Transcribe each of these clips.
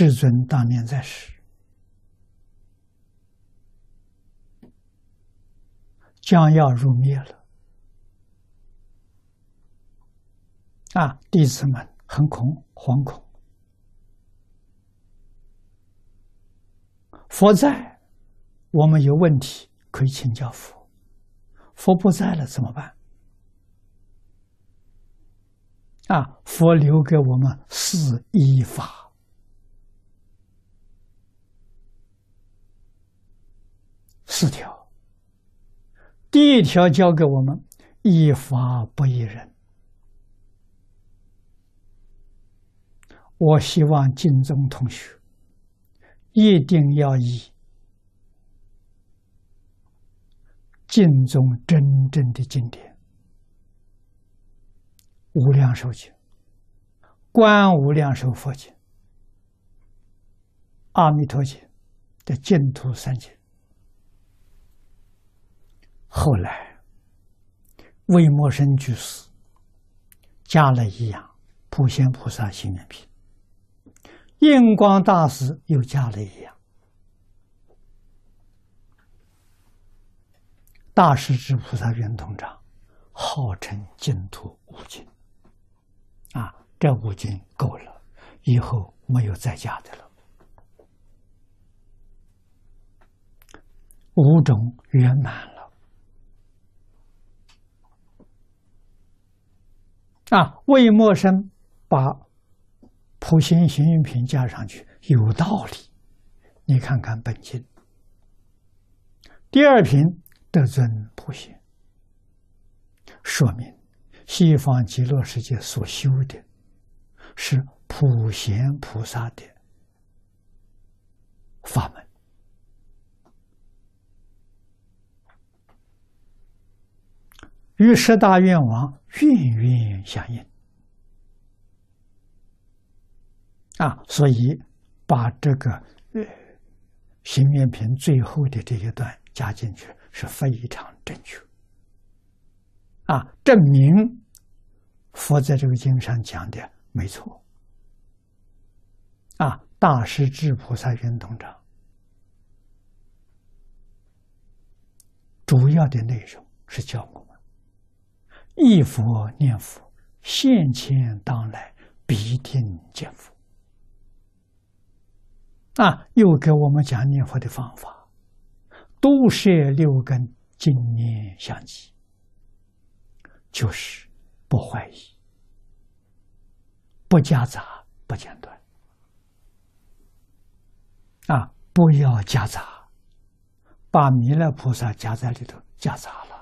世尊当年在世，将要入灭了，啊，弟子们很恐惶恐。佛在，我们有问题可以请教佛；佛不在了怎么办？啊，佛留给我们四依法，四条。第一条教给我们：依法不依人。我希望晋中同学一定要以晋中真正的经典。无量寿经、观无量寿佛经、阿弥陀经的净土三经，后来魏默生居士加了一样普贤菩萨心愿品，印光大师又加了一样大势至菩萨圆通章，号称净土五经。啊，这五经够了，以后没有再加的了。五种圆满了。啊，魏默生把普贤行愿品加上去，有道理。你看看本经，第二品得尊普贤，说明。西方极乐世界所修的，是普贤菩萨的法门，与十大愿王韵韵相应啊！所以把这个呃行愿品最后的这一段加进去是非常正确。啊，证明佛在这个经上讲的没错。啊，大师智菩萨圆通章主要的内容是教我一佛念佛，现前当来必定见佛。啊，又给我们讲念佛的方法，都摄六根，经念相继。就是不怀疑，不夹杂，不间断，啊！不要夹杂，把弥勒菩萨夹在里头，夹杂了，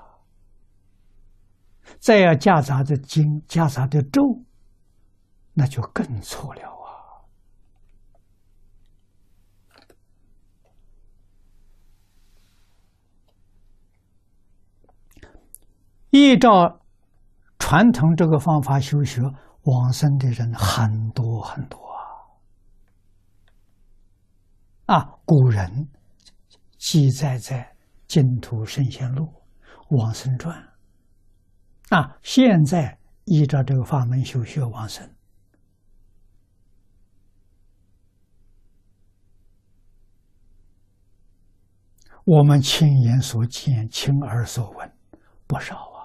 再要夹杂的经，夹杂的咒，那就更错了啊！依照。传统这个方法修学往生的人很多很多啊！啊，古人记载在《净土圣贤录》《往生传》啊，现在依照这个法门修学往生，我们亲眼所见、亲耳所闻不少啊。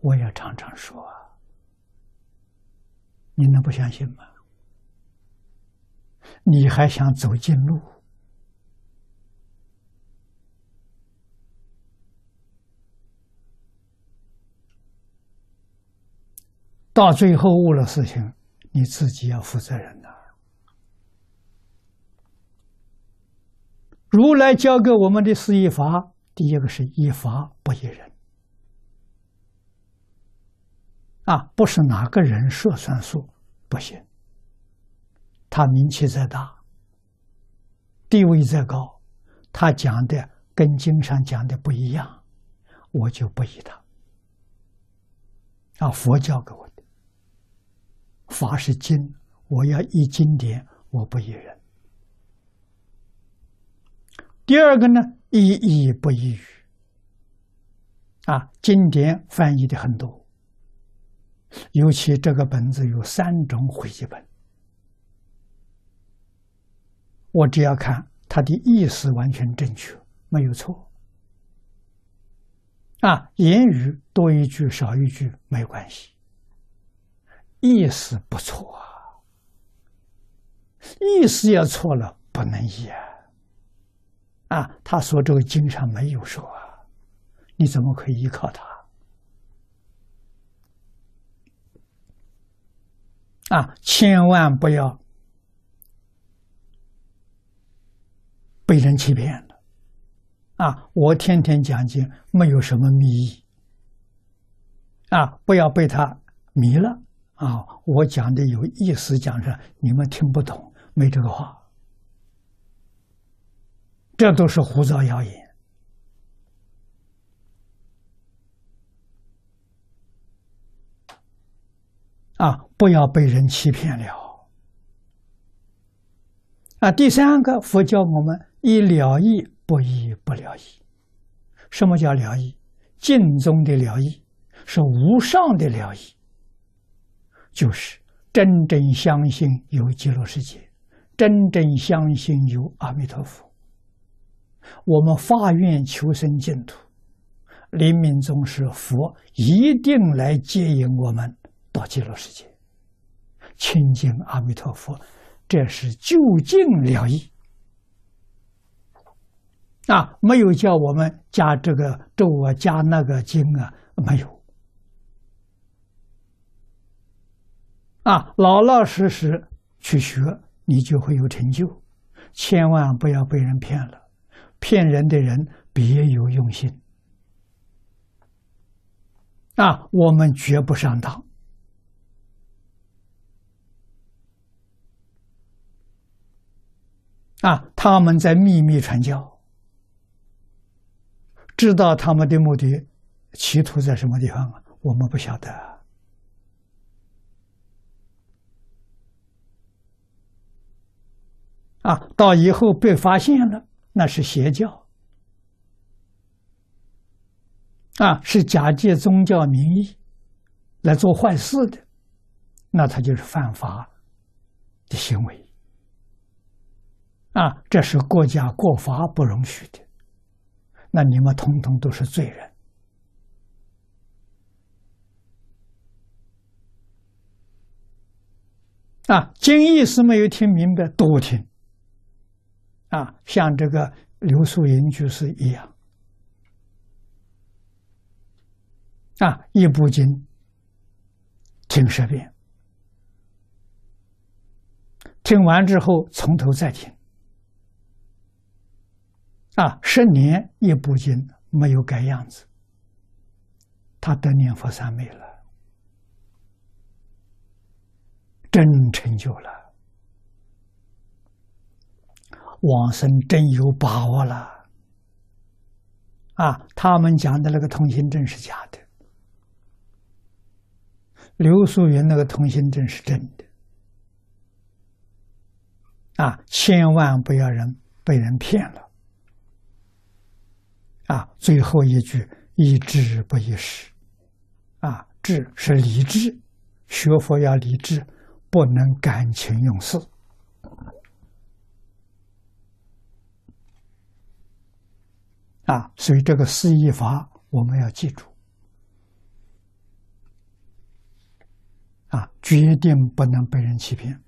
我也常常说，你能不相信吗？你还想走近路，到最后误了事情，你自己要负责任的。如来教给我们的是一法，第一个是依法不依人。啊，不是哪个人说算数，不行。他名气再大，地位再高，他讲的跟经上讲的不一样，我就不依他。啊，佛教给我法是经，我要依经典，我不依人。第二个呢，依义不依语。啊，经典翻译的很多。尤其这个本子有三种汇集本，我只要看他的意思完全正确，没有错。啊，言语多一句少一句没关系，意思不错啊。意思要错了不能依啊。啊，他说这个经上没有说啊，你怎么可以依靠他？啊，千万不要被人欺骗了！啊，我天天讲经，没有什么秘密。啊，不要被他迷了！啊，我讲的有意思，讲着你们听不懂，没这个话，这都是胡造谣言。啊！不要被人欺骗了。啊，第三个，佛教我们以了义不一不了义。什么叫了义？尽宗的了义是无上的了义，就是真正相信有极乐世界，真正相信有阿弥陀佛。我们发愿求生净土，临命终时，佛一定来接引我们。到极乐世界，亲近阿弥陀佛，这是就近了义啊！没有叫我们加这个咒啊，加那个经啊，没有啊！老老实实去学，你就会有成就。千万不要被人骗了，骗人的人别有用心啊！我们绝不上当。啊！他们在秘密传教，知道他们的目的、企图在什么地方啊？我们不晓得。啊，到以后被发现了，那是邪教，啊，是假借宗教名义来做坏事的，那他就是犯法的行为。啊，这是国家国法不容许的，那你们通通都是罪人。啊，经义是没有听明白，多听。啊，像这个刘素云就是一样，啊，一部经听十遍，听完之后从头再听。啊，十年一部经没有改样子，他得念佛三昧了，真成就了，往生真有把握了。啊，他们讲的那个通行证是假的，刘素云那个通行证是真的。啊，千万不要人被人骗了。啊，最后一句“一智不一时”，啊，智是理智，学佛要理智，不能感情用事。啊，所以这个四义法我们要记住，啊，决定不能被人欺骗。